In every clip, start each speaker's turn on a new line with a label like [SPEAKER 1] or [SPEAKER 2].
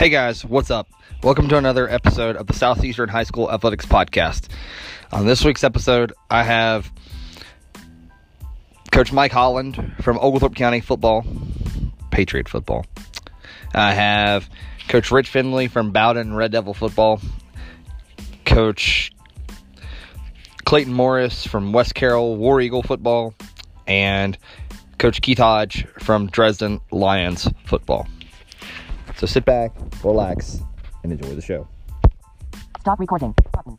[SPEAKER 1] Hey guys, what's up? Welcome to another episode of the Southeastern High School Athletics Podcast. On this week's episode, I have Coach Mike Holland from Oglethorpe County Football, Patriot Football. I have Coach Rich Finley from Bowdon Red Devil Football, Coach Clayton Morris from West Carroll War Eagle Football, and Coach Keith Hodge from Dresden Lions Football. So sit back, relax, and enjoy the show.
[SPEAKER 2] Stop recording. Button.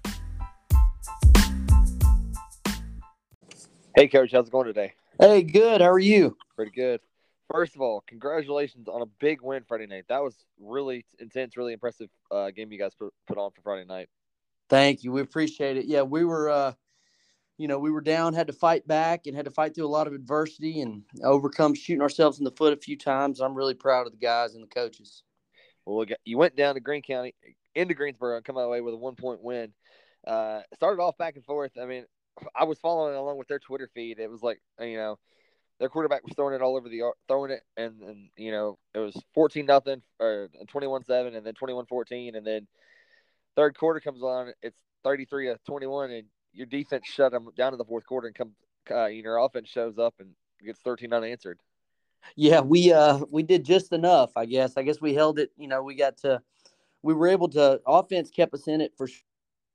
[SPEAKER 1] Hey, Coach, how's it going today?
[SPEAKER 3] Hey, good. How are you?
[SPEAKER 1] Pretty good. First of all, congratulations on a big win Friday night. That was really intense, really impressive uh, game you guys put, put on for Friday night.
[SPEAKER 3] Thank you. We appreciate it. Yeah, we were, uh, you know, we were down, had to fight back, and had to fight through a lot of adversity and overcome shooting ourselves in the foot a few times. I'm really proud of the guys and the coaches.
[SPEAKER 1] Well, you went down to Greene County, into Greensboro, and come away with a one point win. Uh, started off back and forth. I mean, I was following along with their Twitter feed. It was like, you know, their quarterback was throwing it all over the throwing it, and, and you know, it was 14 nothing or 21 7, and then 21 14. And then third quarter comes on, it's 33 to 21, and your defense shut them down in the fourth quarter, and come, uh, you your offense shows up and gets 13 unanswered.
[SPEAKER 3] Yeah, we uh we did just enough, I guess. I guess we held it. You know, we got to, we were able to. Offense kept us in it for,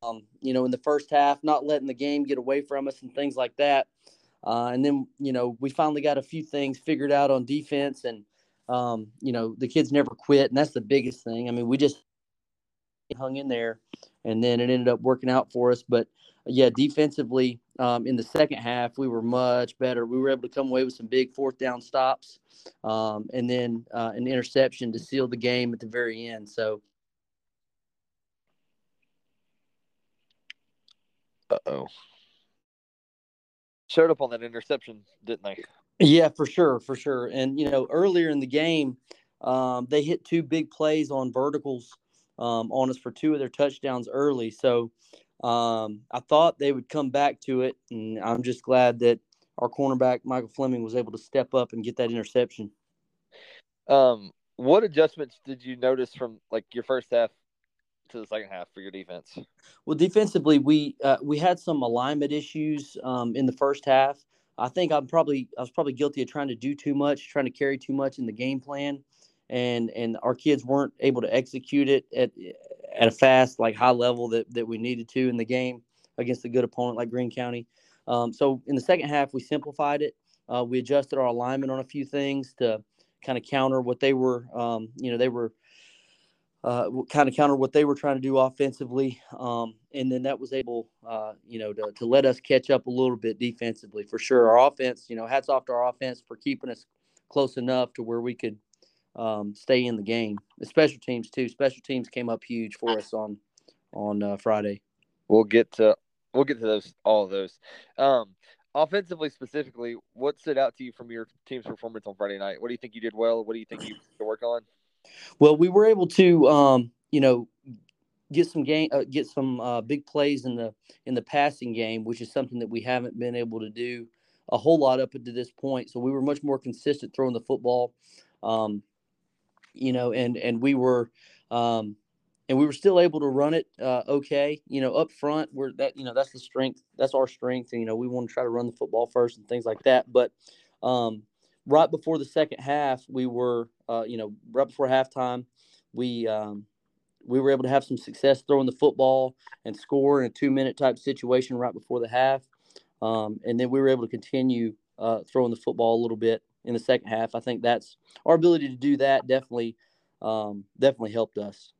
[SPEAKER 3] um, you know, in the first half, not letting the game get away from us and things like that. Uh, and then you know we finally got a few things figured out on defense, and um, you know the kids never quit, and that's the biggest thing. I mean, we just hung in there, and then it ended up working out for us. But yeah, defensively, um, in the second half, we were much better. We were able to come away with some big fourth down stops, um, and then uh, an interception to seal the game at the very end. So,
[SPEAKER 1] uh oh, showed up on that interception, didn't they?
[SPEAKER 3] Yeah, for sure, for sure. And you know, earlier in the game, um, they hit two big plays on verticals um, on us for two of their touchdowns early. So um, I thought they would come back to it, and I'm just glad that our cornerback Michael Fleming was able to step up and get that interception.
[SPEAKER 1] Um, what adjustments did you notice from like your first half to the second half for your defense?
[SPEAKER 3] Well, defensively, we uh, we had some alignment issues um, in the first half. I think I'm probably I was probably guilty of trying to do too much, trying to carry too much in the game plan, and and our kids weren't able to execute it at at a fast like high level that that we needed to in the game against a good opponent like Greene County. Um, so in the second half, we simplified it. Uh, we adjusted our alignment on a few things to kind of counter what they were. Um, you know, they were uh, kind of counter what they were trying to do offensively, um, and then that was able, uh, you know, to, to let us catch up a little bit defensively for sure. Our offense, you know, hats off to our offense for keeping us close enough to where we could um, stay in the game. The special teams too. Special teams came up huge for us on on uh, Friday.
[SPEAKER 1] We'll get to we'll get to those all of those. Um, offensively, specifically, what stood out to you from your team's performance on Friday night? What do you think you did well? What do you think you to work on?
[SPEAKER 3] Well, we were able to, um, you know, get some game, uh, get some uh, big plays in the in the passing game, which is something that we haven't been able to do a whole lot up to this point. So we were much more consistent throwing the football. Um, you know, and and we were um, and we were still able to run it uh, okay. You know, up front, we're that you know that's the strength, that's our strength, and you know we want to try to run the football first and things like that. But um, right before the second half, we were uh, you know right before halftime, we um, we were able to have some success throwing the football and score in a two minute type situation right before the half, um, and then we were able to continue uh, throwing the football a little bit in the second half. I think that's our ability to do that definitely um, definitely helped us.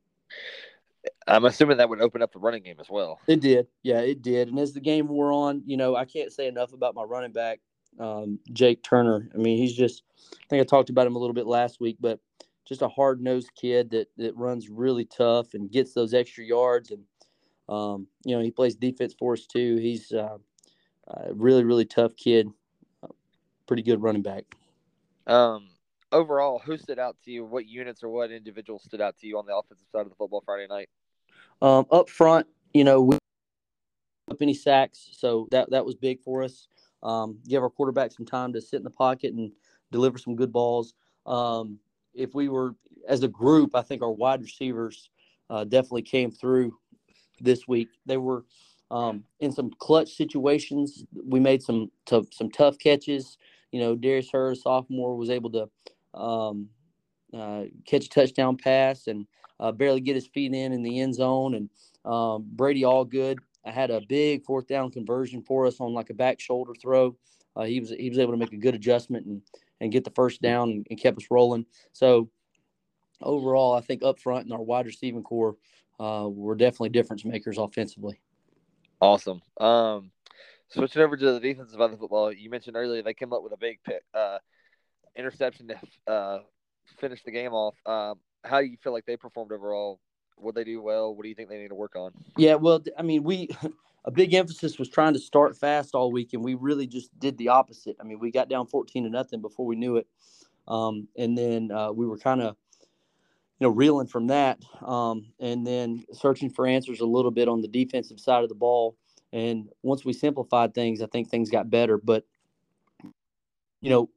[SPEAKER 1] I'm assuming that would open up the running game as well.
[SPEAKER 3] It did, yeah, it did. And as the game wore on, you know, I can't say enough about my running back, um, Jake Turner. I mean, he's just. I think I talked about him a little bit last week, but just a hard nosed kid that that runs really tough and gets those extra yards. And um, you know, he plays defense for us too. He's uh, a really really tough kid. Pretty good running back.
[SPEAKER 1] Um, overall, who stood out to you? What units or what individuals stood out to you on the offensive side of the football Friday night?
[SPEAKER 3] Um, up front, you know, we up any sacks, so that that was big for us. Um, give our quarterback some time to sit in the pocket and deliver some good balls. Um, if we were as a group, I think our wide receivers uh, definitely came through this week. They were um, in some clutch situations. We made some t- some tough catches. You know, Darius Hurd, sophomore, was able to um, uh, catch a touchdown pass and uh, barely get his feet in in the end zone. And um, Brady Allgood I had a big fourth down conversion for us on like a back shoulder throw. Uh, he was he was able to make a good adjustment and and get the first down and, and kept us rolling. So overall, I think up front in our wide receiving corps, uh, we're definitely difference makers offensively.
[SPEAKER 1] Awesome. Um, switching over to the defensive side of the football, you mentioned earlier they came up with a big pick, uh, interception to uh, finish the game off. Um, how do you feel like they performed overall? What they do well? What do you think they need to work on?
[SPEAKER 3] Yeah, well, I mean, we a big emphasis was trying to start fast all week, and we really just did the opposite. I mean, we got down fourteen to nothing before we knew it, um, and then uh, we were kind of you know, reeling from that, um, and then searching for answers a little bit on the defensive side of the ball. And once we simplified things, I think things got better. But you know,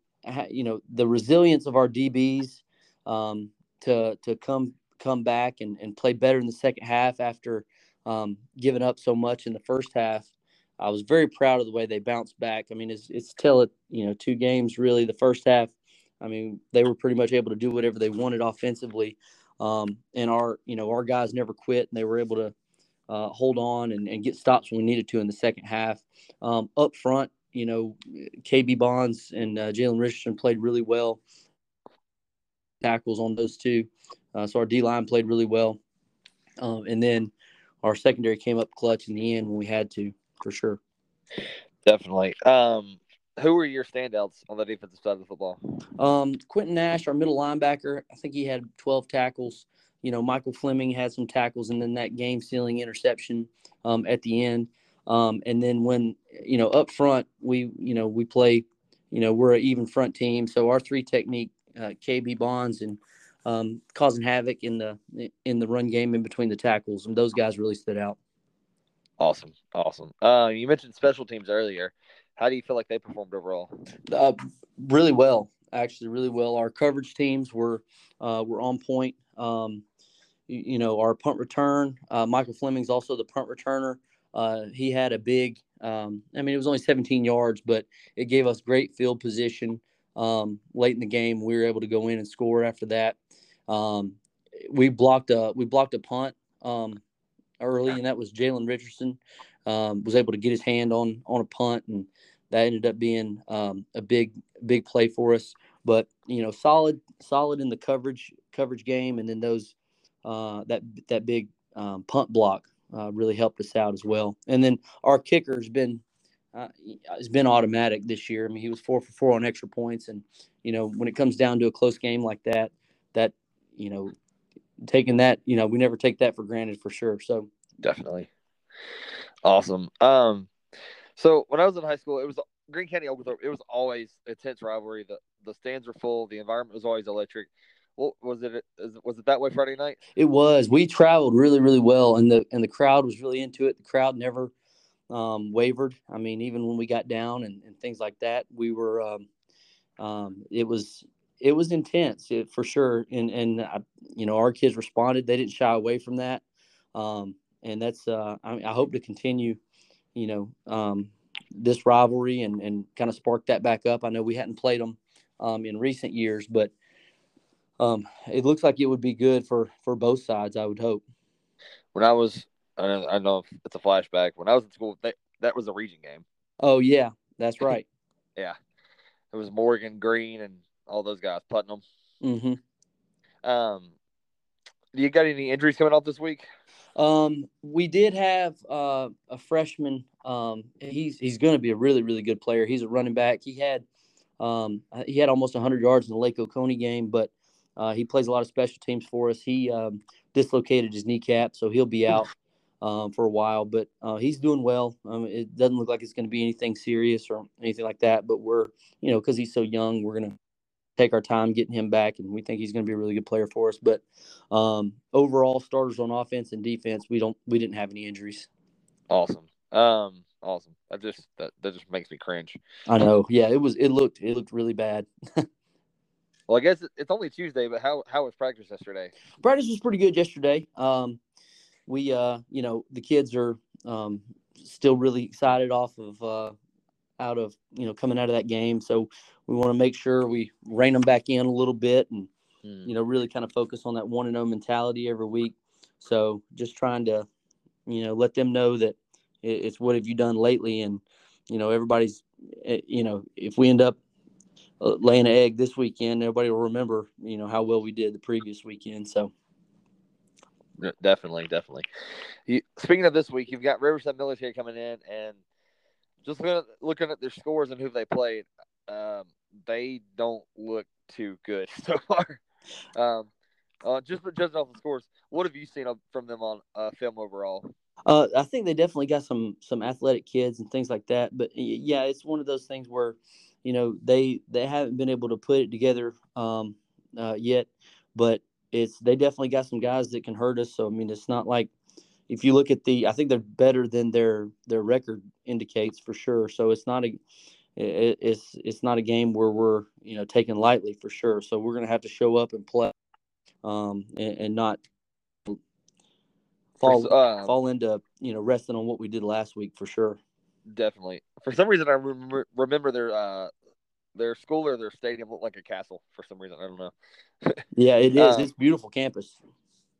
[SPEAKER 3] you know, the resilience of our DBs um, to to come come back and, and play better in the second half after um, giving up so much in the first half. I was very proud of the way they bounced back. I mean, it's it's still at you know two games really. The first half I mean, they were pretty much able to do whatever they wanted offensively. Um, and our, you know, our guys never quit and they were able to uh, hold on and, and, get stops when we needed to in the second half. Um, up front, you know, KB Bonds and uh, Jalen Richardson played really well. Tackles on those two. Uh, so our D line played really well. Um, and then our secondary came up clutch in the end when we had to, for sure.
[SPEAKER 1] Definitely. Um, who were your standouts on the defensive side of the football?
[SPEAKER 3] Um, Quentin Nash, our middle linebacker, I think he had 12 tackles. You know, Michael Fleming had some tackles, and then that game sealing interception um, at the end. Um, and then when you know up front, we you know we play, you know we're an even front team, so our three technique, uh, KB Bonds and um, causing havoc in the in the run game in between the tackles, and those guys really stood out.
[SPEAKER 1] Awesome, awesome. Uh, you mentioned special teams earlier. How do you feel like they performed overall?
[SPEAKER 3] Uh, really well, actually, really well. Our coverage teams were uh, were on point. Um, you, know, our punt return. Uh, Michael Fleming's also the punt returner. Uh, he had a big. Um, I mean, it was only 17 yards, but it gave us great field position um, late in the game. We were able to go in and score after that. Um, we blocked a we blocked a punt um, early, and that was Jalen Richardson. Um, was able to get his hand on on a punt and that ended up being um, a big big play for us. But you know, solid solid in the coverage coverage game, and then those uh, that that big um, punt block uh, really helped us out as well. And then our kicker has been uh, has been automatic this year. I mean, he was four for four on extra points, and you know, when it comes down to a close game like that, that you know, taking that, you know, we never take that for granted for sure. So
[SPEAKER 1] definitely awesome. Um, so when I was in high school, it was Greene County Oglethorpe. It was always a tense rivalry. The the stands were full. The environment was always electric. Well, was it was it that way Friday night?
[SPEAKER 3] It was. We traveled really really well, and the and the crowd was really into it. The crowd never um, wavered. I mean, even when we got down and, and things like that, we were. Um, um, it was it was intense it, for sure, and and I, you know our kids responded. They didn't shy away from that, um, and that's. Uh, I, I hope to continue you know, um, this rivalry and, and kind of spark that back up. I know we hadn't played them um, in recent years, but um, it looks like it would be good for, for both sides, I would hope.
[SPEAKER 1] When I was, I don't, I don't know if it's a flashback. When I was in school, that, that was a region game.
[SPEAKER 3] Oh, yeah, that's right.
[SPEAKER 1] yeah. It was Morgan, Greene and all those guys, Putnam.
[SPEAKER 3] Mm-hmm.
[SPEAKER 1] Um, do you got any injuries coming up this week?
[SPEAKER 3] Um, we did have uh, a freshman. Um, he's he's going to be a really really good player. He's a running back. He had um, he had almost 100 yards in the Lake Oconee game, but uh, he plays a lot of special teams for us. He um, dislocated his kneecap, so he'll be out um, for a while. But uh, he's doing well. Um, it doesn't look like it's going to be anything serious or anything like that. But we're you know because he's so young, we're going to take our time getting him back, and we think he's going to be a really good player for us. But um, overall, starters on offense and defense, we don't we didn't have any injuries.
[SPEAKER 1] Awesome, um, awesome. That just that, that just makes me cringe.
[SPEAKER 3] I know. Yeah, it was. It looked it looked really bad.
[SPEAKER 1] Well, I guess it's only Tuesday, but how how was practice yesterday?
[SPEAKER 3] Practice was pretty good yesterday. Um, we, uh, you know, the kids are um, still really excited off of uh, out of you know coming out of that game. So we want to make sure we rein them back in a little bit and
[SPEAKER 1] Hmm.
[SPEAKER 3] you know really kind of focus on that one and zero mentality every week. So just trying to you know let them know that it's what have you done lately, and you know everybody's eh, you know if we end up laying an egg this weekend, everybody will remember you know how well we did the previous weekend. So.
[SPEAKER 1] Definitely, definitely. You, speaking of this week, you've got Riverside Military coming in, and just looking at, looking at their scores and who they played, um, they don't look too good so far. Um, uh, just judging off the scores, what have you seen from them on uh, film overall?
[SPEAKER 3] Uh, I think they definitely got some some athletic kids and things like that. But yeah, it's one of those things where, you know, they they haven't been able to put it together um, uh, yet. But it's they definitely got some guys that can hurt us. So I mean, it's not like if you look at the, I think they're better than their their record indicates for sure. So it's not a it, it's it's not a game where we're you know taken lightly for sure. So we're gonna have to show up and play, um, and, and not fall
[SPEAKER 1] um,
[SPEAKER 3] fall into you know resting on what we did last week for sure.
[SPEAKER 1] Definitely. For some reason, I remember, remember their uh, their school or their stadium looked like a castle. For some reason, I don't know.
[SPEAKER 3] Yeah, it is.
[SPEAKER 1] Um,
[SPEAKER 3] it's beautiful campus.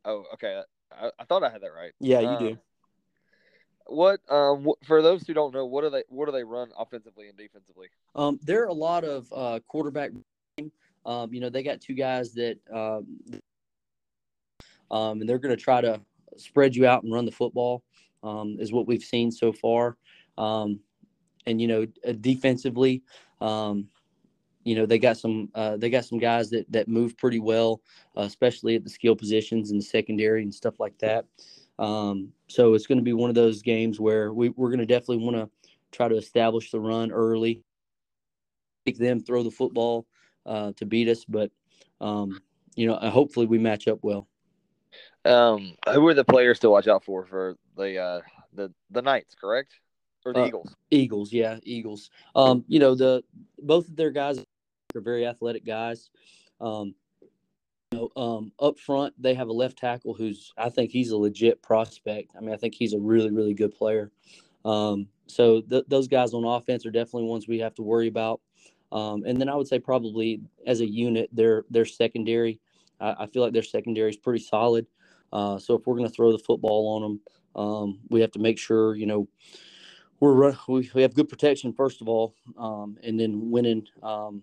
[SPEAKER 1] Oh, okay. I, I thought I had that right.
[SPEAKER 3] Yeah, you
[SPEAKER 1] Um,
[SPEAKER 3] do.
[SPEAKER 1] What um wh- for those who don't know, what do they what do they run offensively and defensively?
[SPEAKER 3] Um, there are a lot of uh, quarterback. Um, you know, they got two guys that, um, um, and they're going to try to spread you out and run the football. Um, is what we've seen so far. Um, and you know, uh, defensively, um, you know, they got some uh, they got some guys that that move pretty well, uh, especially at the skill positions and the secondary and stuff like that. Um, so it's going to be one of those games where we, we're going to definitely want to try to establish the run early, make them throw the football uh, to beat us. But um, you know, uh, hopefully we match up well.
[SPEAKER 1] Um, who are the players to watch out for for the uh the the Knights, correct? Or the
[SPEAKER 3] Uh,
[SPEAKER 1] Eagles?
[SPEAKER 3] Eagles, yeah, Eagles. Um, you know, the both of their guys are very athletic guys. Um, you know, um, up front they have a left tackle who's I think he's a legit prospect. I mean, I think he's a really really good player. Um, so th- those guys on offense are definitely ones we have to worry about. Um, and then I would say probably as a unit, their their secondary. I, I feel like their secondary is pretty solid. Uh, so if we're going to throw the football on them, um, we have to make sure you know we're run, we, we have good protection first of all, um, and then winning um,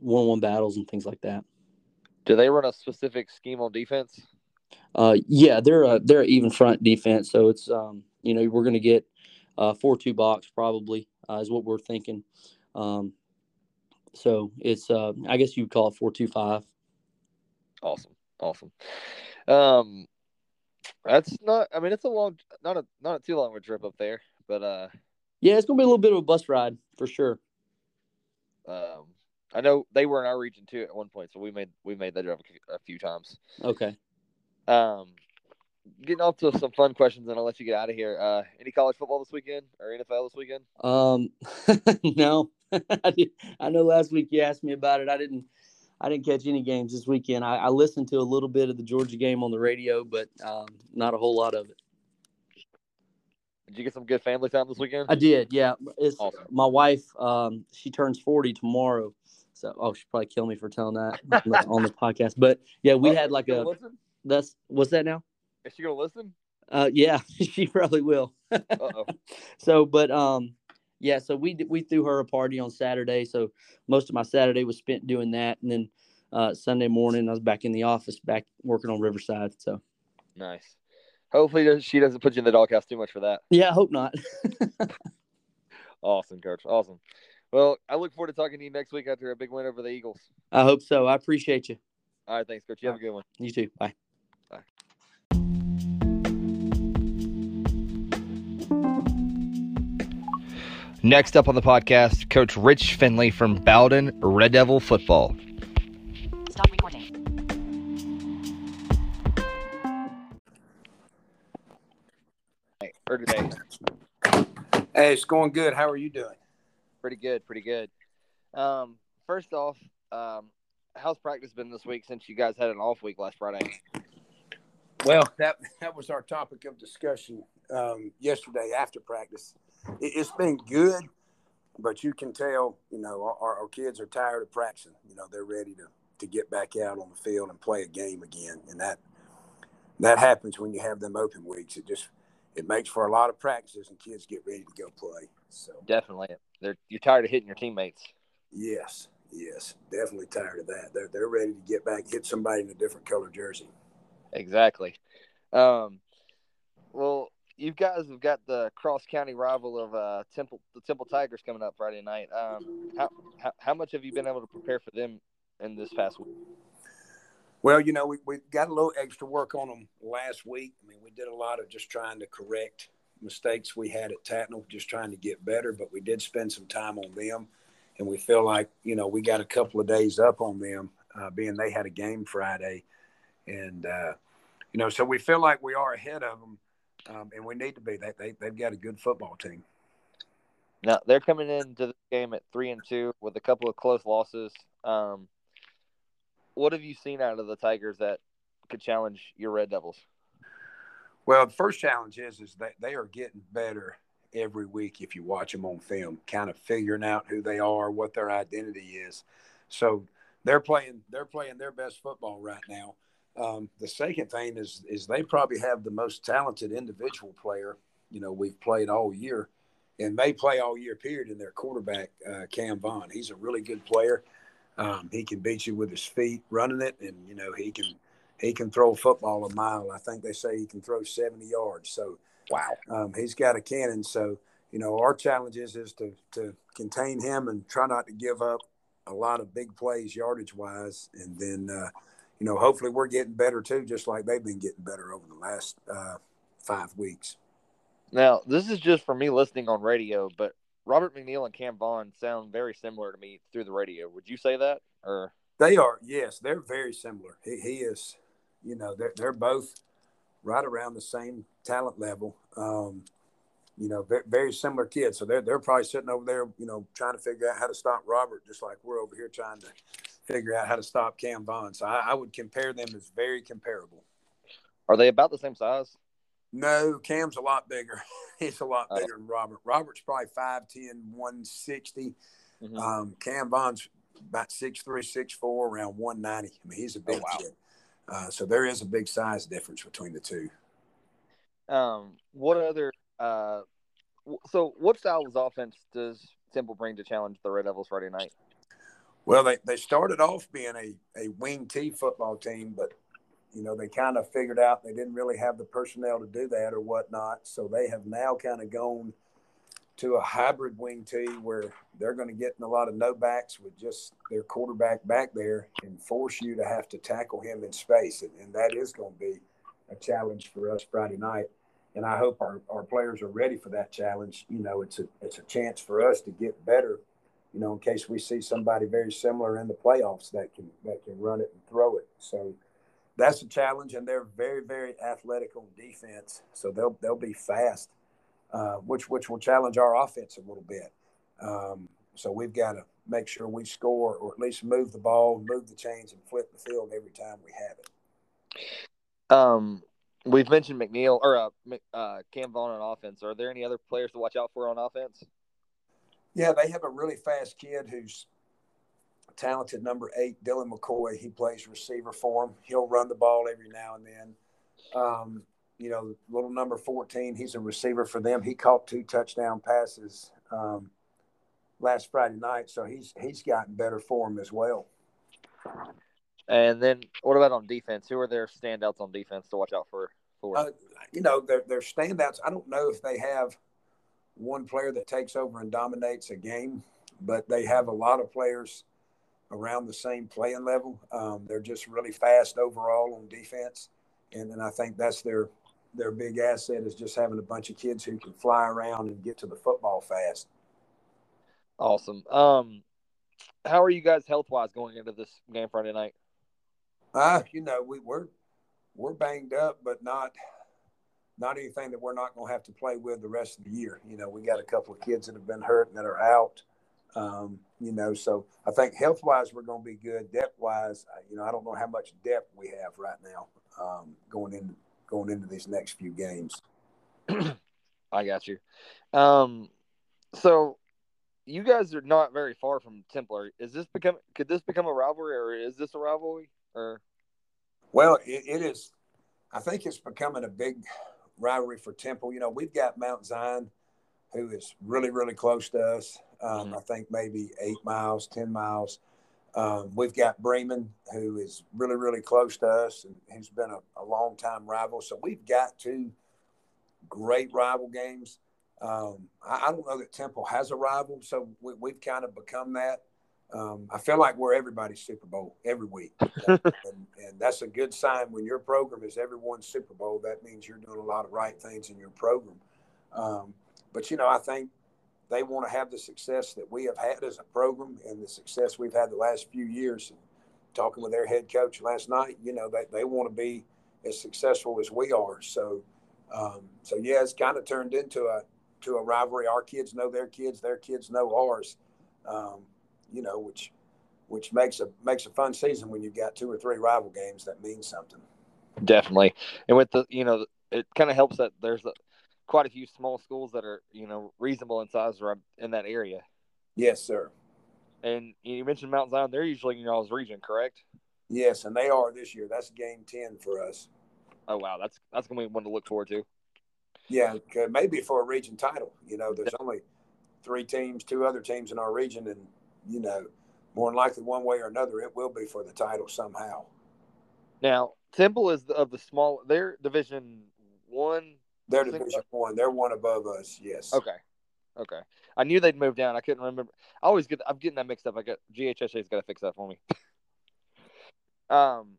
[SPEAKER 3] one-on-one battles and things like that.
[SPEAKER 1] Do they run a specific scheme on defense?
[SPEAKER 3] Uh, yeah, they're a they're an even front defense, so it's um, you know we're going to get uh, four-two box probably uh, is what we're thinking. Um, so it's uh, I guess you'd call it four-two-five.
[SPEAKER 1] Awesome, awesome. Um, that's not. I mean, it's a long, not a not a too long of a trip up there, but uh,
[SPEAKER 3] Yeah, it's going to be a little bit of a bus ride for sure.
[SPEAKER 1] um, I know they were in our region too at one point, so we made we made that drive a, a few times.
[SPEAKER 3] Okay.
[SPEAKER 1] Um, getting off to some fun questions, and I'll let you get out of here. Uh, any college football this weekend or NFL this weekend?
[SPEAKER 3] Um, no, I, did, I know last week you asked me about it. I didn't, I didn't catch any games this weekend. I, I listened to a little bit of the Georgia game on the radio, but um, not a whole lot of it.
[SPEAKER 1] Did you get some good family time this weekend?
[SPEAKER 3] I did, yeah. It's
[SPEAKER 1] Awesome.
[SPEAKER 3] my wife. Um, she turns forty tomorrow, so oh, she'll probably kill me for telling that on the, podcast. But yeah, we
[SPEAKER 1] Oh,
[SPEAKER 3] had like a.
[SPEAKER 1] listen?
[SPEAKER 3] That's what's that now?
[SPEAKER 1] Is she gonna listen?
[SPEAKER 3] Uh, yeah, she probably will.
[SPEAKER 1] Oh.
[SPEAKER 3] so but um yeah so we we threw her a party on saturday so most of my saturday was spent doing that and then uh sunday morning i was back in the office back working on riverside so
[SPEAKER 1] nice. Hopefully she doesn't put you in the doghouse too much for that.
[SPEAKER 3] yeah i hope not
[SPEAKER 1] Awesome, coach. Awesome. Well, I look forward to talking to you next week after a big win over the Eagles.
[SPEAKER 3] i hope so i appreciate you
[SPEAKER 1] All right, thanks, coach. You have a good one.
[SPEAKER 3] you too Bye.
[SPEAKER 4] bye Next up on the podcast, Coach Rich Finley from Bowdon Red Devil Football.
[SPEAKER 1] Or today.
[SPEAKER 5] Hey, it's going good. How are you doing?
[SPEAKER 1] Pretty good, pretty good. Um, first off, um, how's practice been this week since you guys had an off week last Friday?
[SPEAKER 5] Well, that that was our topic of discussion um, yesterday after practice. It, it's been good, but you can tell, you know, our, our kids are tired of practicing. You know, they're ready to to get back out on the field and play a game again, and that that happens when you have them open weeks. It just it makes for a lot of practices, and kids get ready to go play. So
[SPEAKER 1] Definitely, they're you're tired of hitting your teammates.
[SPEAKER 5] yes, yes, definitely tired of that. They're they're ready to get back, hit somebody in a different color jersey.
[SPEAKER 1] Exactly. Um, well, you guys have got the cross county rival of uh, Temple, the Temple Tigers coming up Friday night. Um, how, how how much have you been able to prepare for them in this past week?
[SPEAKER 5] Well, you know, we, we got a little extra work on them last week. I mean, we did a lot of just trying to correct mistakes we had at Tatnall, just trying to get better, but we did spend some time on them. And we feel like, you know, we got a couple of days up on them, uh, being they had a game Friday. And, uh, you know, so we feel like we are ahead of them, um, and we need to be. They, they, they've got a good football team.
[SPEAKER 1] Now they're coming into the game at three and two with a couple of close losses. Um, what have you seen out of the Tigers that could challenge your Red Devils?
[SPEAKER 5] Well, the first challenge is is that they are getting better every week if you watch them on film, kind of figuring out who they are, what their identity is. So they're playing they're playing their best football right now. Um, the second thing is is they probably have the most talented individual player you know we've played all year, and they play all year period. In their quarterback uh, Cam Vaughn, he's a really good player. Um, he can beat you with his feet running it, and you know he can he can throw a football a mile. I think they say he can throw 70 yards. So
[SPEAKER 1] Wow.
[SPEAKER 5] um, he's got a cannon. So, you know, our challenge is, is to, to contain him and try not to give up a lot of big plays yardage wise. And then, uh, you know, hopefully we're getting better too, just like they've been getting better over the last uh, five weeks.
[SPEAKER 1] Now this is just for me listening on radio, but Robert McNeil and Cam Vaughn sound very similar to me through the radio. Would you say that, or
[SPEAKER 5] They are, yes, they're very similar. He, he is, you know, they're, they're both right around the same talent level. Um, you know, very, very similar kids. So they're, they're probably sitting over there, you know, trying to figure out how to stop Robert, just like we're over here trying to figure out how to stop Cam Vaughn. So I, I would compare them as very comparable.
[SPEAKER 1] are they about the same size?
[SPEAKER 5] No, Cam's a lot bigger. He's a lot
[SPEAKER 1] Oh.
[SPEAKER 5] bigger than Robert. Robert's probably 5'10, 160.
[SPEAKER 1] Mhm.
[SPEAKER 5] Um, Cam Vaughn's about 6'3, 6'4, around 190. I mean, he's a big
[SPEAKER 1] Oh, wow.
[SPEAKER 5] kid. Uh, so there is a big size difference between the two.
[SPEAKER 1] Um, what other? Uh, so what style of offense does Temple bring to challenge the Red Devils Friday night?
[SPEAKER 5] Well, they, they started off being a, a wing T football team, but you know they kind of figured out they didn't really have the personnel to do that or whatnot. So they have now kind of gone to a hybrid wing T where they're going to get in a lot of no backs with just their quarterback back there and force you to have to tackle him in space, and, and that is going to be a challenge for us Friday night. And I hope our, our players are ready for that challenge. You know, it's a it's a chance for us to get better you know, in case we see somebody very similar in the playoffs that can that can run it and throw it. So that's a challenge, and they're very very athletic on defense. So they'll they'll be fast, uh, which which will challenge our offense a little bit. Um, so we've got to make sure we score or at least move the ball, move the chains, and flip the field every time we have it.
[SPEAKER 1] Um, we've mentioned McNeil or uh, uh, Cam Vaughn on offense. Are there any other players to watch out for on offense?
[SPEAKER 5] Yeah, they have a really fast kid who's talented, number eight, Dylan McCoy. He plays receiver for him. He'll run the ball every now and then. Um, you know, little number 14, he's a receiver for them. He caught two touchdown passes um, last Friday night, so he's he's gotten better for him as well.
[SPEAKER 1] And then what about on defense? Who are their standouts on defense to watch out for? For
[SPEAKER 5] Uh, you know, they're, they're standouts. I don't know if they have one player that takes over and dominates a game, but they have a lot of players around the same playing level. Um, they're just really fast overall on defense, and then I think that's their their big asset is just having a bunch of kids who can fly around and get to the football fast.
[SPEAKER 1] awesome. Um, how are you guys health wise going into this game Friday night?
[SPEAKER 5] Uh, you know, we, we're we're banged up, but not not anything that we're not going to have to play with the rest of the year. You know, we got a couple of kids that have been hurt and that are out. Um, You know, so I think health wise we're going to be good. Depth wise, you know, I don't know how much depth we have right now um, going into going into these next few games.
[SPEAKER 1] I got you. Um, so you guys are not very far from Temple. Is this become? Could this become a rivalry, or is this a rivalry? Or
[SPEAKER 5] well, it, it is. I think it's becoming a big rivalry for Temple. You know, we've got Mount Zion, who is really, really close to us. Um, mm-hmm. I think maybe eight miles, ten miles. Um, we've got Bremen, who is really, really close to us, and who's been a, a long time rival. So we've got two great rival games. Um, I, I, don't know that Temple has a rival, so we, have kind of become that. Um, I feel like we're everybody's Super Bowl every week, and, and, that's a good sign. When your program is everyone's Super Bowl, that means you're doing a lot of right things in your program. Um, but you know, I think they want to have the success that we have had as a program and the success we've had the last few years. And talking with their head coach last night, you know, they, they want to be as successful as we are. So, um, so yeah, it's kind of turned into a to a rivalry. Our kids know their kids, their kids know ours. Um, you know, which which makes a makes a fun season when you've got two or three rival games that means something.
[SPEAKER 1] Definitely, and with the you know, it kind of helps that there's a, quite a few small schools that are you know reasonable in size in that area.
[SPEAKER 5] Yes, sir.
[SPEAKER 1] And you mentioned Mount Zion; they're usually in y'all's region, correct?
[SPEAKER 5] Yes, and they are this year. That's game ten for us.
[SPEAKER 1] Oh wow, that's that's gonna be one to look forward to.
[SPEAKER 5] Yeah, maybe for a region title. You know, there's only three teams, two other teams in our region, and you know, more than likely, one way or another, it will be for the title somehow.
[SPEAKER 1] Now, Temple is of the small. They're Division One.
[SPEAKER 5] They're Division One. They're one above us. Yes.
[SPEAKER 1] Okay. Okay. I knew they'd move down. I couldn't remember. I always get. I'm getting that mixed up. I got GHSA's got to fix that for me. um,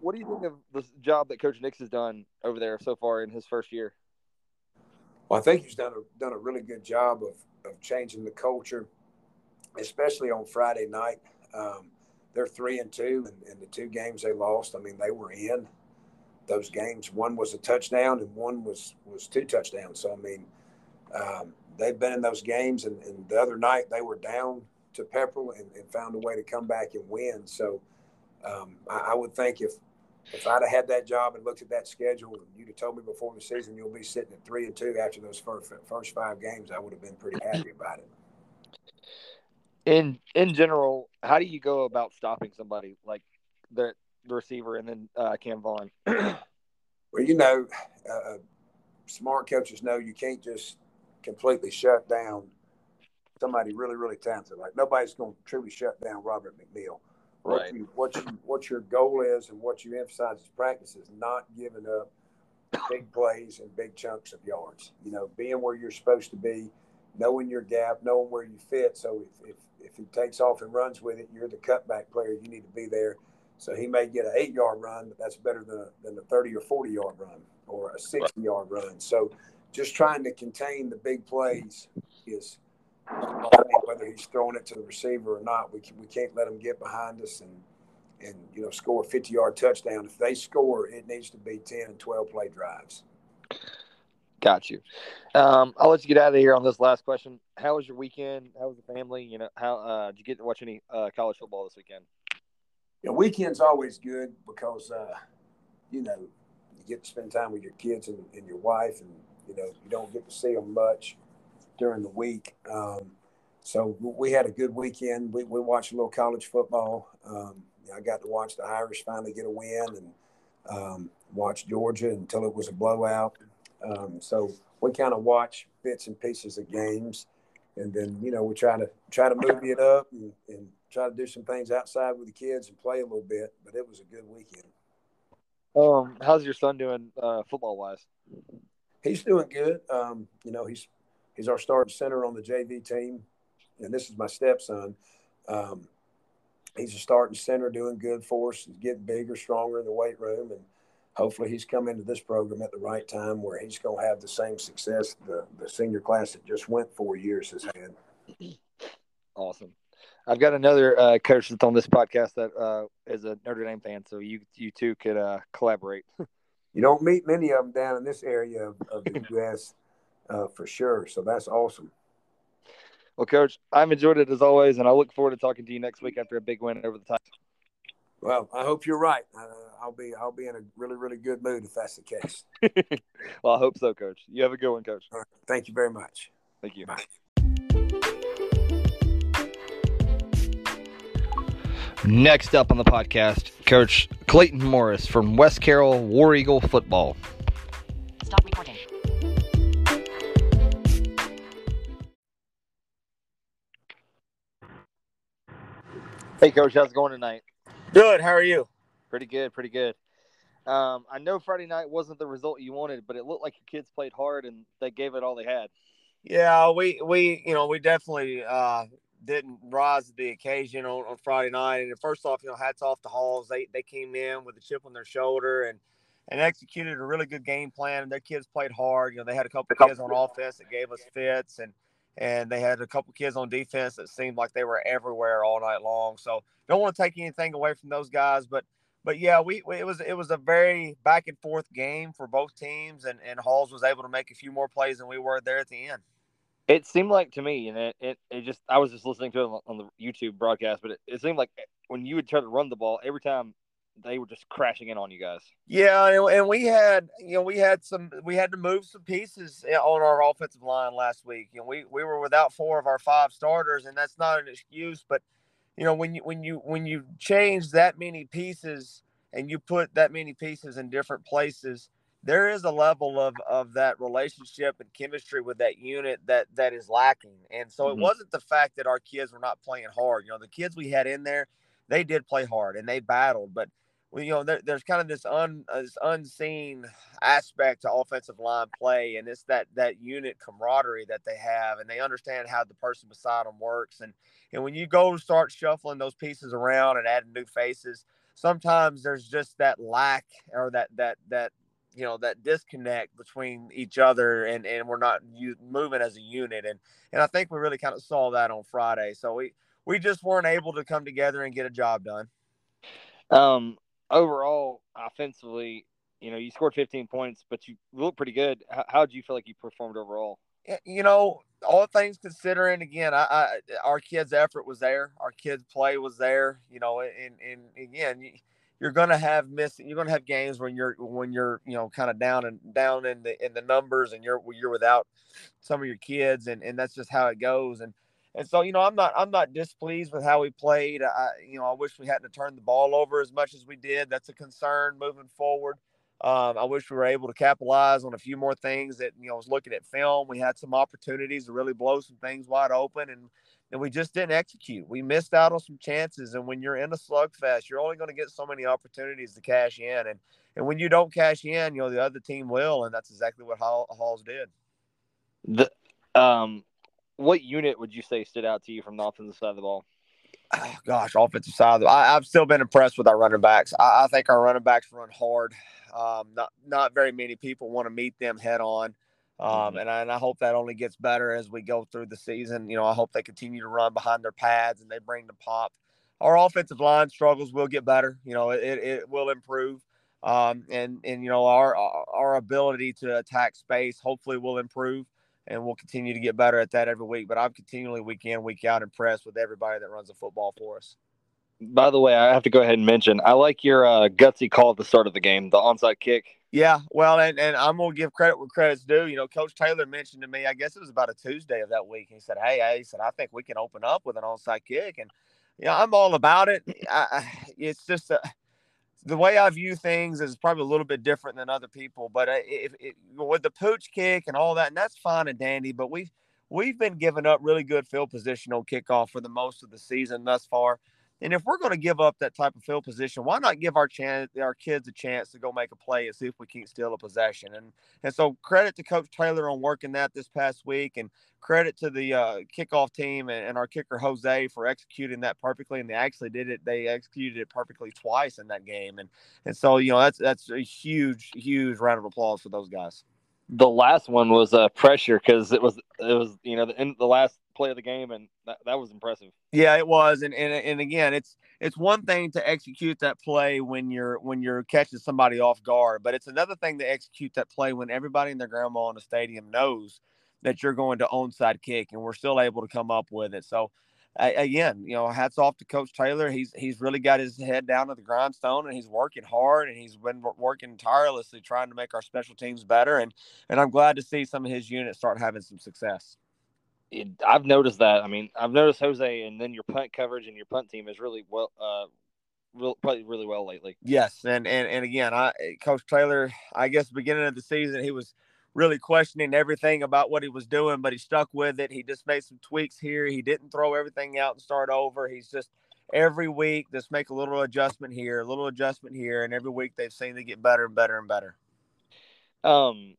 [SPEAKER 1] what do you think of the job that Coach Nix has done over there so far in his first year?
[SPEAKER 5] Well, I think he's done a done a really good job of of changing the culture, especially on Friday night. Um, they're three and two, and, and the two games they lost. I mean, they were in those games. One was a touchdown, and one was was two touchdowns. So I mean, um, they've been in those games, and, and, the other night they were down to Pepperell and, and found a way to come back and win. So um, I, I, would think if if I'd have had that job and looked at that schedule, you'd have told me before the season you'll be sitting at three and two after those first first five games, I would have been pretty happy about it.
[SPEAKER 1] In in general, how do you go about stopping somebody like the, the receiver and then uh, Cam Vaughn?
[SPEAKER 5] well, you know, uh, smart coaches know you can't just completely shut down somebody really really talented. Like nobody's going to truly shut down Robert McNeil what
[SPEAKER 1] right.
[SPEAKER 5] you what you what your goal is and what you emphasize as practice is not giving up big plays and big chunks of yards. You know, being where you're supposed to be, knowing your gap, knowing where you fit. So if, if, if he takes off and runs with it, you're the cutback player. You need to be there. So he may get an eight yard run, but that's better than a, than a 30 or 40 yard run or a 60 yard run. So just trying to contain the big plays is whether he's throwing it to the receiver or not, we can, we can't let him get behind us and and you know score a 50 yard touchdown. If they score, it needs to be 10 and 12 play drives.
[SPEAKER 1] Got you. Um, I'll let you get out of here on this last question. How was your weekend? How was the family? You know, how uh, did you get to watch any uh, college football this weekend?
[SPEAKER 5] Yeah, weekend's always good because uh, you know you get to spend time with your kids and, and your wife, and you know you don't get to see them much during the week. Um, so we had a good weekend. We, we watched a little college football. Um, I got to watch the Irish finally get a win and um, watch Georgia until it was a blowout. Um, so we kind of watch bits and pieces of games, and then you know we try to try to move it up and, and try to do some things outside with the kids and play a little bit. But it was a good weekend.
[SPEAKER 1] Um, how's your son doing uh, football wise?
[SPEAKER 5] He's doing good. Um, you know, he's He's our starting center on the JV team, and this is my stepson. Um, he's a starting center, doing good for us. He's getting bigger, stronger in the weight room, and hopefully he's come into this program at the right time where he's going to have the same success the, the senior class that just went four years has had.
[SPEAKER 1] Awesome. I've got another uh, coach that's on this podcast that uh, is a Notre Dame fan, so you you two could uh, collaborate.
[SPEAKER 5] you don't meet many of them down in this area of, of the U.S. uh, for sure. So that's awesome.
[SPEAKER 1] Well, Coach, I've enjoyed it as always, and I look forward to talking to you next week after a big win over the Titans.
[SPEAKER 5] Well, I hope you're right. Uh, I'll be I'll be in a really really good mood if that's the case.
[SPEAKER 1] well, I hope so, Coach. You have a good one, Coach.
[SPEAKER 5] All right. Thank you very much.
[SPEAKER 1] Thank you.
[SPEAKER 5] Bye.
[SPEAKER 4] Next up on the podcast, Coach Clayton Morris from West Carroll War Eagle Football.
[SPEAKER 2] Stop recording.
[SPEAKER 1] Hey, Coach, how's it going tonight?
[SPEAKER 6] Good. How are you?
[SPEAKER 1] Pretty good, pretty good. Um, I know Friday night wasn't the result you wanted, but it looked like your kids played hard and they gave it all they had.
[SPEAKER 6] Yeah, we we you know we definitely uh, didn't rise to the occasion on, on Friday night. And first off, you know, hats off to Halls. They they came in with a chip on their shoulder and and executed a really good game plan. And their kids played hard. You know, they had a couple of kids on offense that gave us fits and and they had a couple kids on defense that seemed like they were everywhere all night long. So don't want to take anything away from those guys, but but yeah, we, we, it was it was a very back and forth game for both teams, and and Halls was able to make a few more plays than we were there at the end.
[SPEAKER 1] It seemed like to me, and it, it, it just I was just listening to it on, the YouTube broadcast, but it, it seemed like when you would try to run the ball, every time they were just crashing in on you guys.
[SPEAKER 6] Yeah, and, and we had you know we had some we had to move some pieces eh, on our offensive line last week. You know, we we were without four of our five starters, and that's not an excuse, but you know when you when you when you change that many pieces and you put that many pieces in different places there is a level of of that relationship and chemistry with that unit that that is lacking. And so
[SPEAKER 1] Mhm.
[SPEAKER 6] it wasn't the fact that our kids were not playing hard. You know the kids we had in there they did play hard and they battled but you know there, there's kind of this un uh, this unseen aspect to offensive line play and it's that that unit camaraderie that they have and they understand how the person beside them works. And and when you go start shuffling those pieces around and adding new faces, sometimes there's just that lack or that that that you know that disconnect between each other and and we're not u- moving as a unit and and I think we really kind of saw that on Friday. So we we just weren't able to come together and get a job done.
[SPEAKER 1] Um, overall, offensively, you know, you scored 15 points, but you look pretty good. How, how did you feel like you performed overall?
[SPEAKER 6] you know, all things considering, again, I, I our kids' effort was there, our kids' play was there. You know, and and again, you- you're gonna have missing, you're gonna have games when you're when you're you know kind of down and down in the in the numbers, and you're you're without some of your kids, and and that's just how it goes. And and so you know, I'm not I'm not displeased with how we played. I you know, I wish we hadn't turned the ball over as much as we did. That's a concern moving forward. Um, I wish we were able to capitalize on a few more things that, you know, I was looking at film. We had some opportunities to really blow some things wide open and, and we just didn't execute. We missed out on some chances. And when you're in a slugfest, you're only going to get so many opportunities to cash in. And, and when you don't cash in, you know, the other team will. And that's exactly what Hall, Halls did.
[SPEAKER 1] The um, what unit would you say stood out to you from the offensive side of the ball?
[SPEAKER 6] Oh, gosh, offensive side. I, I've still been impressed with our running backs. I, I think our running backs run hard. Um, not not very many people want to meet them head on. Um,
[SPEAKER 1] Mhm.
[SPEAKER 6] and, I, and I hope that only gets better as we go through the season. You know, I hope they continue to run behind their pads and they bring the pop. Our offensive line struggles will get better. You know, it, it will improve. Um, and and you know our our ability to attack space hopefully will improve, and we'll continue to get better at that every week. But I'm continually week in week out impressed with everybody that runs the football for us.
[SPEAKER 1] By the way, I have to go ahead and mention I like your uh, gutsy call at the start of the game, the onside kick.
[SPEAKER 6] Yeah, well, and, and I'm gonna give credit where credit's due. You know, Coach Taylor mentioned to me, I guess it was about a Tuesday of that week. He said, "Hey, hey," he said, "I think we can open up with an onside kick," and you know, I'm all about it. I, it's just a, the way I view things is probably a little bit different than other people. But uh, if, if with the pooch kick and all that, and that's fine and dandy. But we've we've been giving up really good field position on kickoff for the most of the season thus far. And if we're going to give up that type of field position, why not give our chance, our kids a chance to go make a play and see if we can't steal a possession? And and so credit to Coach Taylor on working that this past week, and credit to the uh, kickoff team and, and our kicker Jose for executing that perfectly. And they actually did it; they executed it perfectly twice in that game. And and so you know that's that's a huge huge round of applause for those guys.
[SPEAKER 1] The last one was uh, pressure because it was it was you know the end, the last play of the game, and that, that was impressive.
[SPEAKER 6] Yeah, it was, and, and and again, it's it's one thing to execute that play when you're when you're catching somebody off guard, but it's another thing to execute that play when everybody in their grandma in the stadium knows that you're going to onside kick, and we're still able to come up with it. So again, you know, hats off to Coach Taylor. He's he's really got his head down to the grindstone, and he's working hard, and he's been working tirelessly trying to make our special teams better. And and I'm glad to see some of his units start having some success.
[SPEAKER 1] It, I've noticed that. I mean, I've noticed Jose, and then your punt coverage and your punt team is really well, uh, real, probably really well lately.
[SPEAKER 6] Yes, and and and again, I Coach Taylor, I guess beginning of the season, he was really questioning everything about what he was doing, but he stuck with it. He just made some tweaks here. He didn't throw everything out and start over. He's just every week just make a little adjustment here, a little adjustment here, and every week they've seen to get better and better and better.
[SPEAKER 1] Um,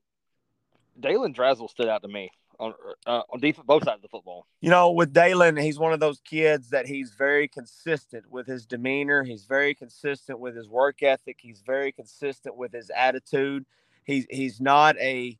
[SPEAKER 1] Dalen Drazzle stood out to me on uh, on defense, both sides of the football.
[SPEAKER 6] You know, with Dalen, he's one of those kids that he's very consistent with his demeanor. He's very consistent with his work ethic. He's very consistent with his attitude. He's he's not a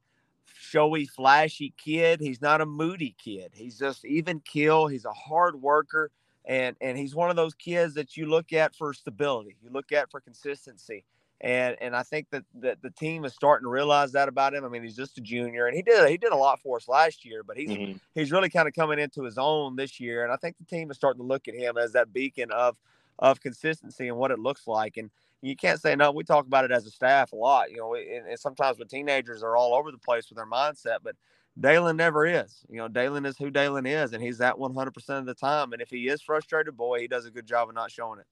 [SPEAKER 6] showy, flashy kid. He's not a moody kid. He's just even kill. He's a hard worker, and and he's one of those kids that you look at for stability. You look at for consistency. And and I think that, that the team is starting to realize that about him. I mean, he's just a junior, and he did he did a lot for us last year, but he's mm-hmm. he's really kind of coming into his own this year. And I think the team is starting to look at him as that beacon of of consistency and what it looks like. And you can't say no. We talk about it as a staff a lot, you know, and, and sometimes with teenagers are all over the place with their mindset, but Dalen never is. You know, Dalen is who Dalen is, and he's that 100% of the time. And if he is frustrated, boy, he does a good job of not showing it.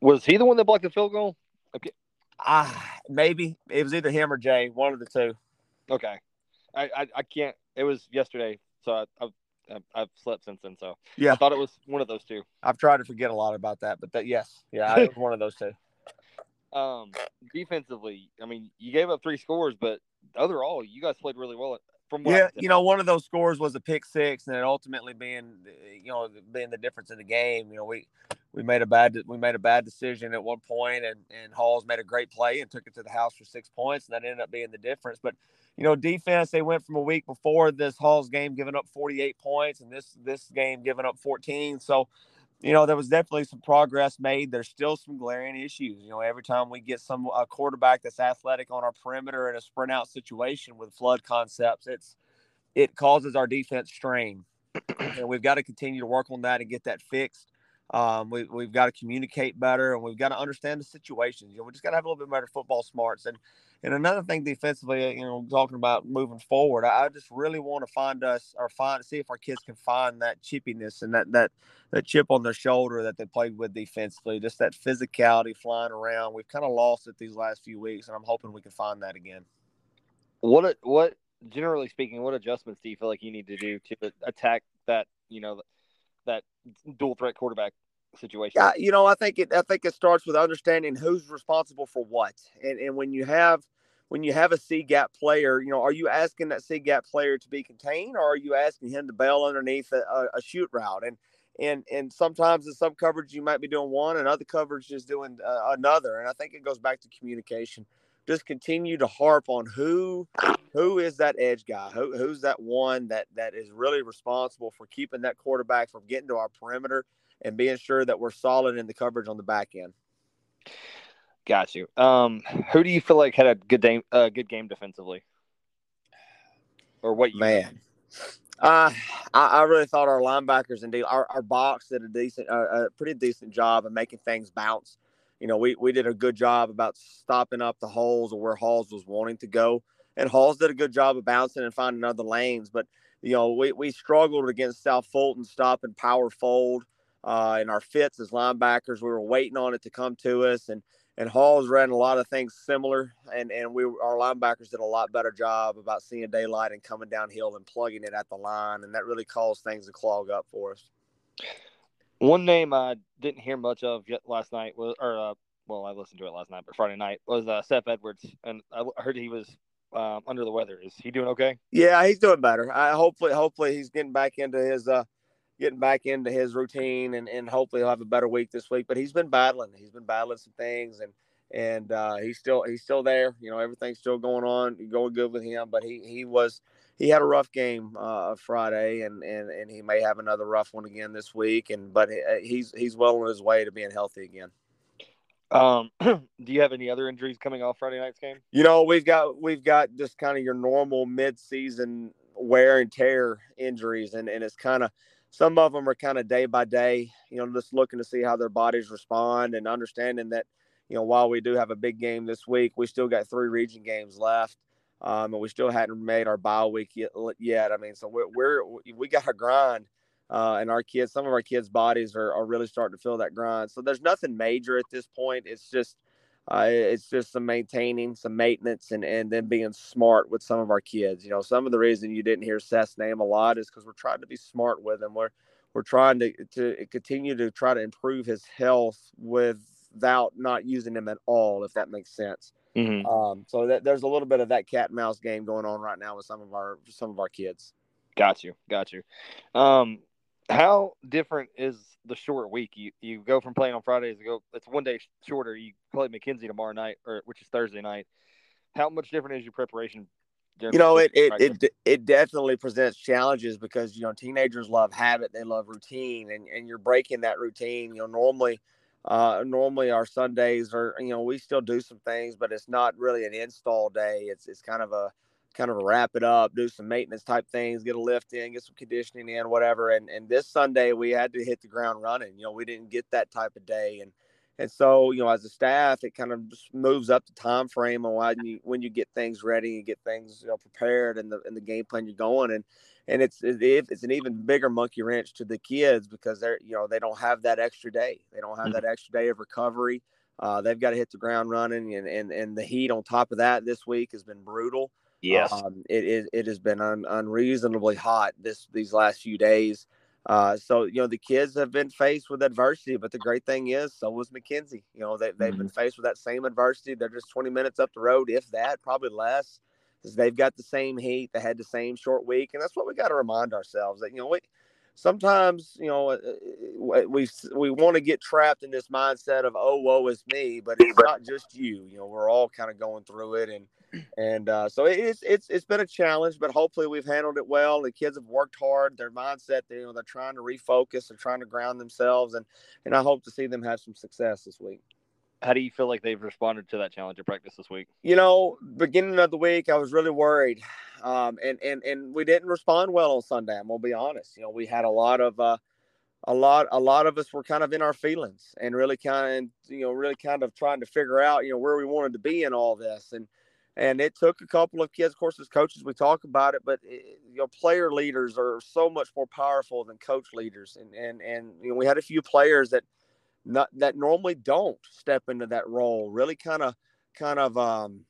[SPEAKER 1] Was he the one that blocked the field goal?
[SPEAKER 6] Okay. Ah, maybe it was either him or Jay, one of the two.
[SPEAKER 1] Okay, I I, I can't. It was yesterday, so I, I've I've slept since then. So
[SPEAKER 6] yeah,
[SPEAKER 1] I thought it was one of those two.
[SPEAKER 6] I've tried to forget a lot about that, but that yes, yeah, it was one of those two.
[SPEAKER 1] Um, defensively, I mean, you gave up three scores, but overall, you guys played really well. From
[SPEAKER 6] yeah, you know, one of those scores was a pick six, and it ultimately being, you know, being the difference in the game. You know, we we made a bad we made a bad decision at one point, and and Halls made a great play and took it to the house for six points, and that ended up being the difference. But you know, defense they went from a week before this Halls game giving up 48 points, and this this game giving up 14. So you know, there was definitely some progress made. There's still some glaring issues. You know, every time we get some a quarterback that's athletic on our perimeter in a sprint out situation with flood concepts, it's it causes our defense strain, and we've got to continue to work on that and get that fixed. Um, we, we've got to communicate better, and we've got to understand the situations. You know, we just got to have a little bit better football smarts. And and another thing defensively, you know, talking about moving forward, I just really want to find us or find see if our kids can find that chippiness and that that that chip on their shoulder that they played with defensively, just that physicality flying around. We've kind of lost it these last few weeks, and I'm hoping we can find that again.
[SPEAKER 1] What what generally speaking, what adjustments do you feel like you need to do to attack that you know that dual threat quarterback situation?
[SPEAKER 6] Yeah, you know, I think it I think it starts with understanding who's responsible for what. And and when you have when you have a C gap player, you know, are you asking that C gap player to be contained, or are you asking him to bail underneath a, a, a shoot route? And and and sometimes in some coverage you might be doing one, and other coverage is doing uh, another. And I think it goes back to communication. Just continue to harp on who who is that edge guy, who, who's that one that that is really responsible for keeping that quarterback from getting to our perimeter and being sure that we're solid in the coverage on the back end.
[SPEAKER 1] Got you. Um, who do you feel like had a good game, uh, good game defensively, or what?
[SPEAKER 6] Man, uh, I, I, really thought our linebackers and our, our box did a decent, uh, a pretty decent job of making things bounce. You know, we we did a good job about stopping up the holes or where Halls was wanting to go, and Halls did a good job of bouncing and finding other lanes. But you know, we we struggled against South Fulton stopping power fold uh, in our fits as linebackers. We were waiting on it to come to us, and and Halls ran a lot of things similar, and and we our linebackers did a lot better job about seeing daylight and coming downhill and plugging it at the line, and that really caused things to clog up for us.
[SPEAKER 1] One name I didn't hear much of yet last night was, or uh, well, I listened to it last night, but Friday night was uh, Seth Edwards, and I heard he was um, under the weather. Is he doing okay?
[SPEAKER 6] Yeah, he's doing better. I hopefully, hopefully, he's getting back into his uh, getting back into his routine and, and hopefully he'll have a better week this week. But he's been battling. He's been battling some things and and uh, he's still he's still there. You know, everything's still going on, going good with him. But he he was he had a rough game uh, Friday, and, and and he may have another rough one again this week. And but uh, he's he's well on his way to being healthy again.
[SPEAKER 1] Um, do you have any other injuries coming off Friday night's game?
[SPEAKER 6] You know, we've got we've got just kind of your normal mid-season wear and tear injuries, and and it's kind of some of them are kind of day by day, you know, just looking to see how their bodies respond and understanding that, you know, while we do have a big game this week, we still got three region games left. Um, and we still hadn't made our bye week yet, yet. I mean, so we're, we're we got a grind, uh, and our kids, some of our kids' bodies are, are really starting to feel that grind. So there's nothing major at this point. It's just uh, it's just some maintaining, some maintenance, and and then being smart with some of our kids. You know, some of the reason you didn't hear Seth's name a lot is because we're trying to be smart with him. We're we're trying to to continue to try to improve his health without not using him at all, if that makes sense.
[SPEAKER 1] Mm-hmm.
[SPEAKER 6] Um, so that, there's a little bit of that cat and mouse game going on right now with some of our some of our kids.
[SPEAKER 1] Got you, got you. Um, how different is the short week? You you go from playing on Fridays to go. It's one day shorter. You play McKenzie tomorrow night, or which is Thursday night. How much different is your preparation?
[SPEAKER 6] You know, it it, it it definitely presents challenges because you know teenagers love habit, they love routine, and and you're breaking that routine. You know, normally. Uh, normally our Sundays are, you know, we still do some things, but it's not really an install day. It's it's kind of a kind of wrap it up, do some maintenance type things, get a lift in, get some conditioning in, whatever. And and this Sunday we had to hit the ground running. You know, we didn't get that type of day, and and so you know, as a staff, it kind of just moves up the time frame on when you when you get things ready and get things you know prepared and the and the game plan you're going and and it's it's an even bigger monkey wrench to the kids because they're you know they don't have that extra day. They don't have mm-hmm. that extra day of recovery. Uh, they've got to hit the ground running, and, and and the heat on top of that this week has been brutal.
[SPEAKER 1] Yes,
[SPEAKER 6] um, it, it, it has been un, unreasonably hot this these last few days. Uh, so you know the kids have been faced with adversity, but the great thing is, so was McKenzie. You know they they've mm-hmm. been faced with that same adversity. They're just 20 minutes up the road, if that, probably less. They've got the same heat. They had the same short week, and that's what we got to remind ourselves that you know we sometimes you know uh, uh, we we want to get trapped in this mindset of oh woe is me but it's not just you you know we're all kind of going through it and and uh, so it's it's it's been a challenge but hopefully we've handled it well. The kids have worked hard their mindset they, you know they're trying to refocus they're trying to ground themselves and and i hope to see them have some success this week
[SPEAKER 1] how do you feel like they've responded to that challenge of practice this week?
[SPEAKER 6] You know, beginning of the week, I was really worried, um, and and and we didn't respond well on Sunday. I'm gonna be honest. You know, we had a lot of uh, a lot a lot of us were kind of in our feelings and really kind of you know really kind of trying to figure out you know where we wanted to be in all this and and it took a couple of kids of course as coaches we talk about it but it, eh, you know player leaders are so much more powerful than coach leaders and and and you know, we had a few players that not that normally don't step into that role really kind of kind of um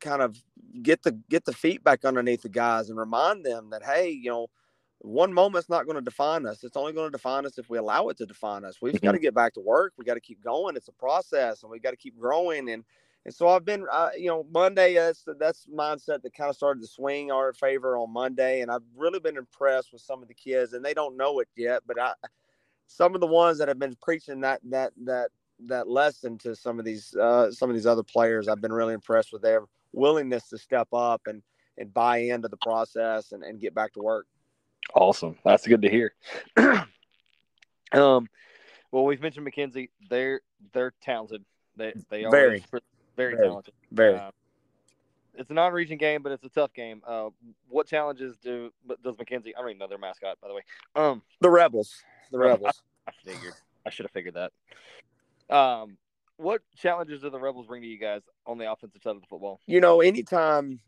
[SPEAKER 6] kind of get the get the feet back underneath the guys and remind them that hey you know one moment's not going to define us. It's only going to define us if we allow it to define us. We've mm-hmm. got to get back to work. We got to keep going. It's a process and we got to keep growing. And and so I've been, uh, you know, Monday. That's that's mindset that kind of started to swing our favor on Monday, and I've really been impressed with some of the kids, and they don't know it yet, but I, some of the ones that have been preaching that that that that lesson to some of these uh, some of these other players, I've been really impressed with their willingness to step up and and buy into the process and, and get back to work.
[SPEAKER 1] Awesome, that's good to hear. um, well, we've mentioned McKenzie. They're they're talented. They they are
[SPEAKER 6] very
[SPEAKER 1] very, very talented.
[SPEAKER 6] Very.
[SPEAKER 1] Uh, it's a non-region game, but it's a tough game. Uh, what challenges do does McKenzie? I don't even know their mascot, by the way. Um,
[SPEAKER 6] the Rebels. The Rebels.
[SPEAKER 1] I, I figured. I should have figured that. Um, what challenges do the Rebels bring to you guys on the offensive side of the football?
[SPEAKER 6] You know, anytime,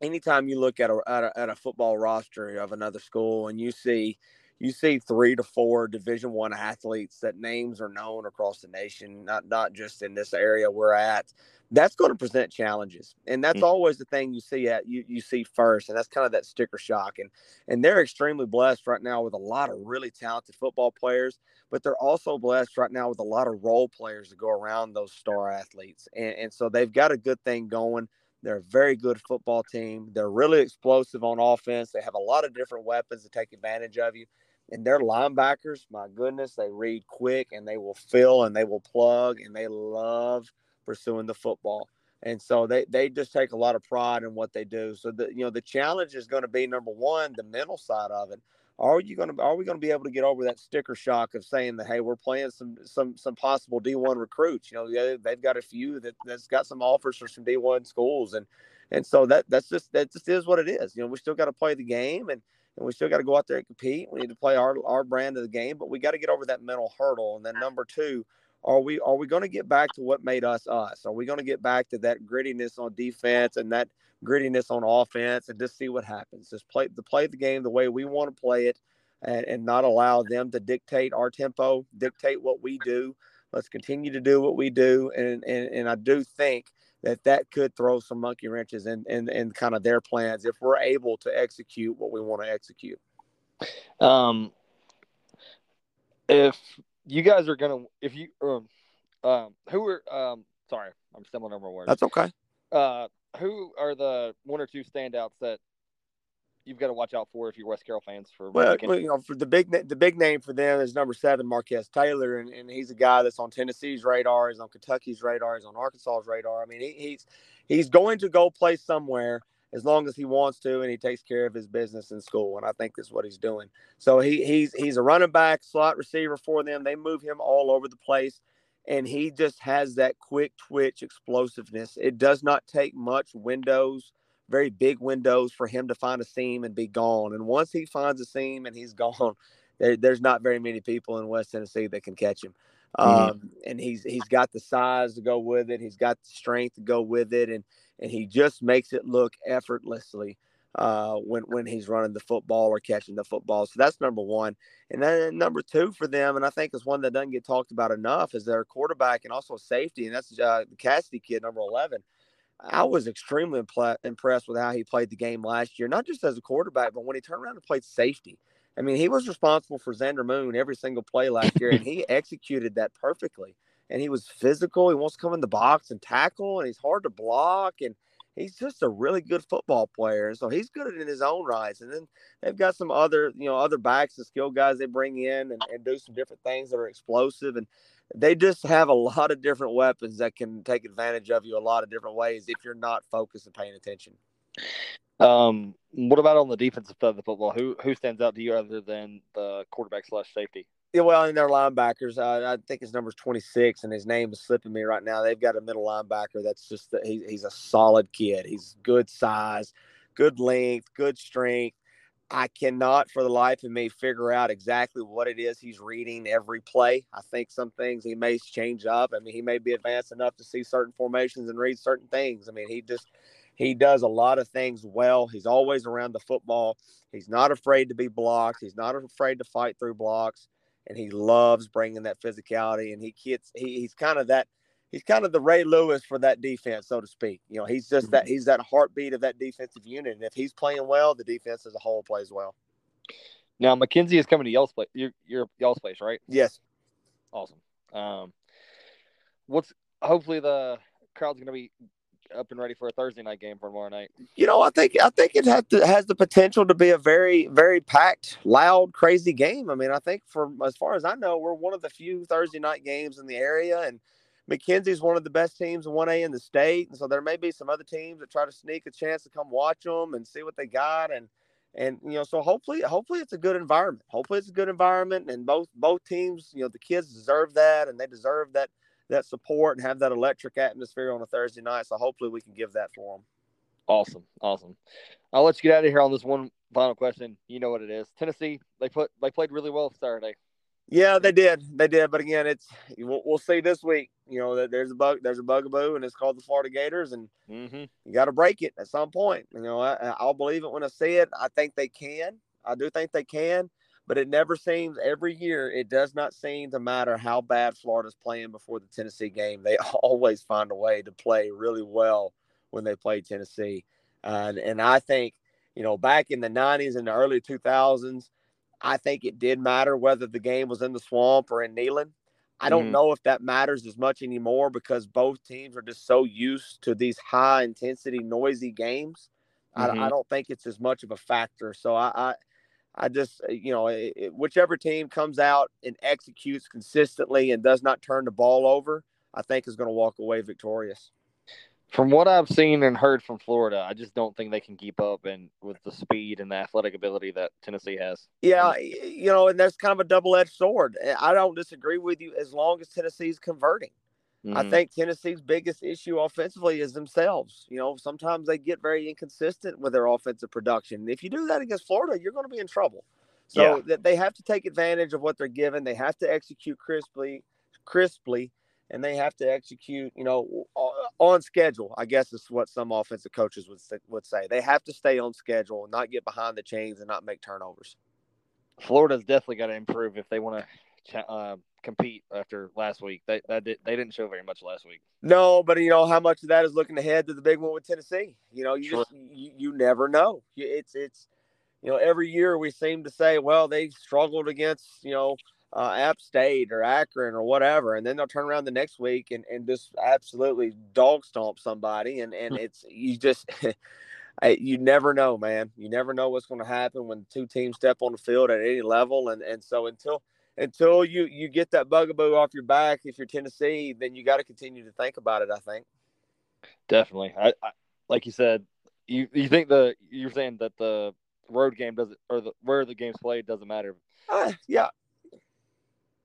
[SPEAKER 6] anytime you look at a at a, at a football roster of another school and you see you see three to four division one athletes that names are known across the nation not not just in this area we're at that's going to present challenges. And that's mm-hmm. always the thing you see at you, you see first and that's kind of that sticker shock. And and they're extremely blessed right now with a lot of really talented football players but they're also blessed right now with a lot of role players to go around those star athletes. And, and so they've got a good thing going. They're a very good football team. They're really explosive on offense. They have a lot of different weapons to take advantage of you and their linebackers, my goodness, they read quick and they will fill and they will plug and they love pursuing the football. And so they, they just take a lot of pride in what they do. So the you know the challenge is going to be number one, the mental side of it. Are you going to are we going to be able to get over that sticker shock of saying that hey we're playing some some some possible D1 recruits? You know they've got a few that that's got some offers for some D1 schools and and so that that's just that just is what it is. You know, we still got to play the game, and and we still got to go out there and compete. We need to play our our brand of the game, but we got to get over that mental hurdle. And then number two, are we are we going to get back to what made us us? Are we going to get back to that grittiness on defense and that grittiness on offense, and just see what happens? Just play the play the game the way we want to play it, and, and not allow them to dictate our tempo, dictate what we do. Let's continue to do what we do, and and, and I do think that that could throw some monkey wrenches in, in, in kind of their plans if we're able to execute what we want to execute.
[SPEAKER 1] Um, if you guys are gonna, if you, um, um who are, um, sorry, I'm stumbling over words.
[SPEAKER 6] That's okay.
[SPEAKER 1] Uh, who are the one or two standouts that you've got to watch out for if you're West Carroll fans for
[SPEAKER 6] well, well, you know, for the big the big name for them is number seven, Marquez Taylor, and, and he's a guy that's on Tennessee's radar, he's on Kentucky's radar, he's on Arkansas's radar. I mean, he, he's he's going to go play somewhere as long as he wants to, and he takes care of his business in school, and I think that's what he's doing. So he he's he's a running back, slot receiver for them. They move him all over the place. And he just has that quick twitch explosiveness. It does not take much windows very big windows for him to find a seam and be gone. And once he finds a seam and he's gone, there, there's not very many people in West Tennessee that can catch him. Mm-hmm. Um, and he's he's got the size to go with it. He's got the strength to go with it, and and he just makes it look effortlessly uh, when when he's running the football or catching the football. So that's number one. And then number two for them, and I think is one that doesn't get talked about enough, is their quarterback and also safety, and that's uh, the Cassidy kid, number eleven. I was extremely impl- impressed with how he played the game last year, not just as a quarterback, but when he turned around and played safety. I mean, he was responsible for Xander Moon every single play last year, and he executed that perfectly. And he was physical. He wants to come in the box and tackle, and he's hard to block. And he's just a really good football player. And so he's good in his own right. And then they've got some other, you know, other backs and skill guys they bring in and, and do some different things that are explosive. And they just have a lot of different weapons that can take advantage of you a lot of different ways if you're not focused and paying attention.
[SPEAKER 1] Um, what about on the defensive side of the football? Who who stands out to you other than the quarterback slash safety?
[SPEAKER 6] Yeah, well, in their linebackers, uh, I think his number's 26, and his name is slipping me right now. They've got a middle linebacker that's just he, he's a solid kid. He's good size, good length, good strength. I cannot for the life of me figure out exactly what it is he's reading every play. I think some things he may change up. I mean, he may be advanced enough to see certain formations and read certain things. I mean, he just he does a lot of things well. He's always around the football. He's not afraid to be blocked. He's not afraid to fight through blocks, and he loves bringing that physicality. And he gets he, he's kind of that he's kind of the Ray Lewis for that defense, so to speak. You know, he's just that mm-hmm. he's that heartbeat of that defensive unit. And if he's playing well, the defense as a whole plays well.
[SPEAKER 1] Now McKenzie is coming to y'all's place. Your your y'all's place, right?
[SPEAKER 6] Yes.
[SPEAKER 1] Awesome. Um, what's hopefully the crowd's going to be up and ready for a Thursday night game for tomorrow night.
[SPEAKER 6] You know, I think I think it has, to, has the potential to be a very very packed, loud, crazy game. I mean, I think for as far as I know, we're one of the few Thursday night games in the area, and McKenzie's one of the best teams in 1A in the state, and so there may be some other teams that try to sneak a chance to come watch them and see what they got, and and you know, so hopefully, hopefully it's a good environment. Hopefully it's a good environment, and both both teams, you know, the kids deserve that, and they deserve that that support and have that electric atmosphere on a Thursday night. So hopefully we can give that for them.
[SPEAKER 1] Awesome, awesome. I'll let you get out of here on this one final question. You know what it is. Tennessee, they put they played really well Saturday.
[SPEAKER 6] Yeah, they did. They did. But again, it's we'll, we'll see this week. You know that there's a bug, there's a bugaboo, and it's called the Florida Gators, and mm-hmm. you got to break it at some point. You know, I, I'll believe it when I see it. I think they can. I do think they can. But it never seems every year. It does not seem to matter how bad Florida's playing before the Tennessee game. They always find a way to play really well when they play Tennessee. Uh, and I think, you know, back in the 90s and the early 2000s, I think it did matter whether the game was in the swamp or in Neyland. I don't mm-hmm. know if that matters as much anymore because both teams are just so used to these high intensity, noisy games. Mm-hmm. I, I, mm-hmm. don't think it's as much of a factor. So I, I, I just, uh, you know, it, it, whichever team comes out and executes consistently and does not turn the ball over, I think is going to walk away victorious
[SPEAKER 1] from what I've seen and heard from Florida, I just don't think they can keep up and with the speed and the athletic ability that Tennessee has.
[SPEAKER 6] Yeah, you know, and that's kind of a double edged sword. I don't disagree with you as long as Tennessee's converting. I
[SPEAKER 1] Mhm.
[SPEAKER 6] think Tennessee's biggest issue offensively is themselves. You know, sometimes they get very inconsistent with their offensive production. If you do that against Florida, you're going to be in trouble. So
[SPEAKER 1] Yeah.
[SPEAKER 6] that they have to take advantage of what they're given. They have to execute crisply, crisply, and they have to execute, you know, on schedule. I guess is what some offensive coaches would say, would say. They have to stay on schedule and not get behind the chains and not make turnovers.
[SPEAKER 1] Florida's definitely got to improve if they want to uh, compete after last week. They that did, they didn't show very much last week.
[SPEAKER 6] No, but you know how much of that is looking ahead to the big one with Tennessee. You know, you
[SPEAKER 1] Sure.
[SPEAKER 6] just you, you never know. It's it's you know every year we seem to say, well, they struggled against you know uh, App State or Akron or whatever, and then they'll turn around the next week and, and just absolutely dog stomp somebody, and and it's you just. You never know, man. You never know what's going to happen when two teams step on the field at any level, and and so until until you you get that bugaboo off your back, if you're Tennessee, then you got to continue to think about it. I think.
[SPEAKER 1] Definitely. I, I like you said. You you think the you're saying that the road game doesn't or the where the game's played doesn't matter.
[SPEAKER 6] Uh, yeah,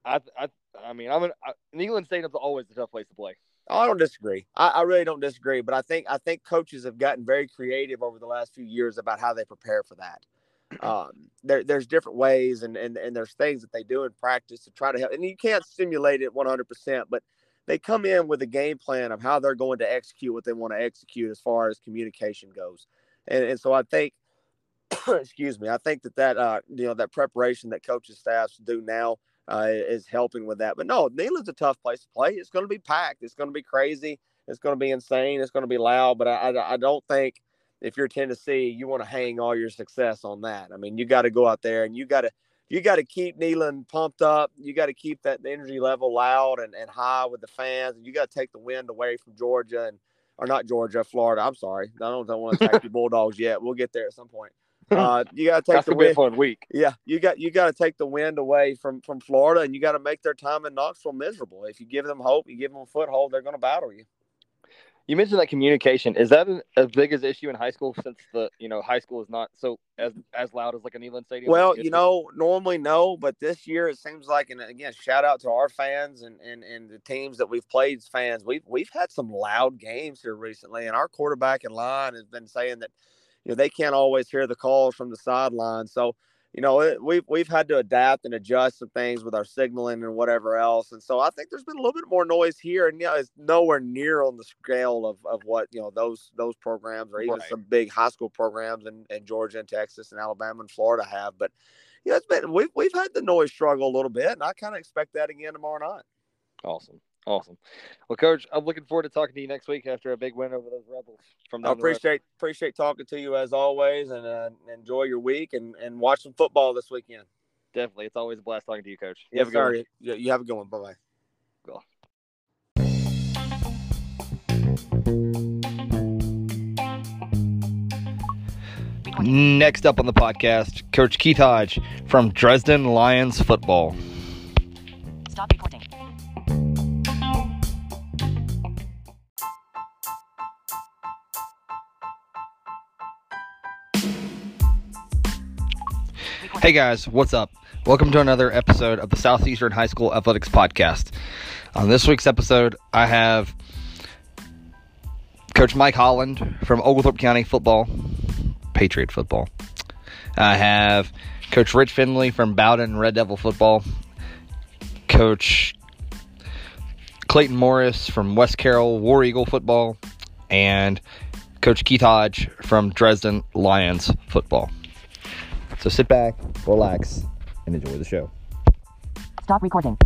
[SPEAKER 1] I I I mean I'm an, I, Neyland Stadium's always a tough place to play.
[SPEAKER 6] I don't disagree. I, I really don't disagree. But I think I think coaches have gotten very creative over the last few years about how they prepare for that. Um, there, there's different ways, and, and and there's things that they do in practice to try to help. And you can't simulate it 100, percent but they come in with a game plan of how they're going to execute what they want to execute as far as communication goes. And and so I think, excuse me, I think that that uh you know that preparation that coaches staffs do now uh, is helping with that. But no, Neyland's a tough place to play. It's going to be packed. It's going to be crazy. It's going to be insane. It's going to be loud. But I, I, I don't think if you're Tennessee, you want to hang all your success on that. I mean, you got to go out there and you got to you got to keep Neyland pumped up. You got to keep that energy level loud and, and high with the fans. And you got to take the wind away from Georgia and or not Georgia, Florida. I'm sorry. I don't, don't want to attack the Bulldogs yet. We'll get there at some point. Uh, you got to take the
[SPEAKER 1] gonna a
[SPEAKER 6] wind.
[SPEAKER 1] fun week.
[SPEAKER 6] Yeah, you got you got to take the wind away from from Florida, and you got to make their time in Knoxville miserable. If you give them hope, you give them a foothold, they're going to battle you.
[SPEAKER 1] You mentioned that communication. Is that an, as big as issue in high school since the you know high school is not so as as loud as like an Neyland Stadium?
[SPEAKER 6] Well, you know, normally no, but this year it seems like, and again, shout out to our fans and and, and the teams that we've played fans. We've we've had some loud games here recently, and our quarterback in line has been saying that you know they can't always hear the calls from the sideline. So you know it, we've we've had to adapt and adjust some things with our signaling and whatever else. And so I think there's been a little bit more noise here, and yeah, it's nowhere near on the scale of, of what you know those those programs or even
[SPEAKER 1] Right.
[SPEAKER 6] some big high school programs in, in Georgia and Texas and Alabama and Florida have. But yeah, it's been we've we've had the noise struggle a little bit, and I kind of expect that again tomorrow night.
[SPEAKER 1] awesome, awesome. Well, coach, I'm looking forward to talking to you next week after a big win over those Rebels. From
[SPEAKER 6] I
[SPEAKER 1] down the road.
[SPEAKER 6] appreciate appreciate talking to you as always, and uh, enjoy your week and and watch some football this weekend.
[SPEAKER 1] Definitely, it's always a blast talking to you, coach. You
[SPEAKER 6] Yes,
[SPEAKER 1] have a good one.
[SPEAKER 6] You, you have a good one. Bye bye.
[SPEAKER 4] Next up on the podcast, Coach Keith Hodge from Dresden Lions Football.
[SPEAKER 2] Stop
[SPEAKER 4] Hey guys, what's up? Welcome to another episode of the Southeastern High School Athletics Podcast. On this week's episode, I have Coach Mike Holland from Oglethorpe County Football, Patriot Football. I have Coach Rich Finley from Bowdon Red Devil Football, Coach Clayton Morris from West Carroll War Eagle Football, and Coach Keith Hodge from Dresden Lions Football. So sit back, relax, and enjoy the show.
[SPEAKER 2] Stop recording.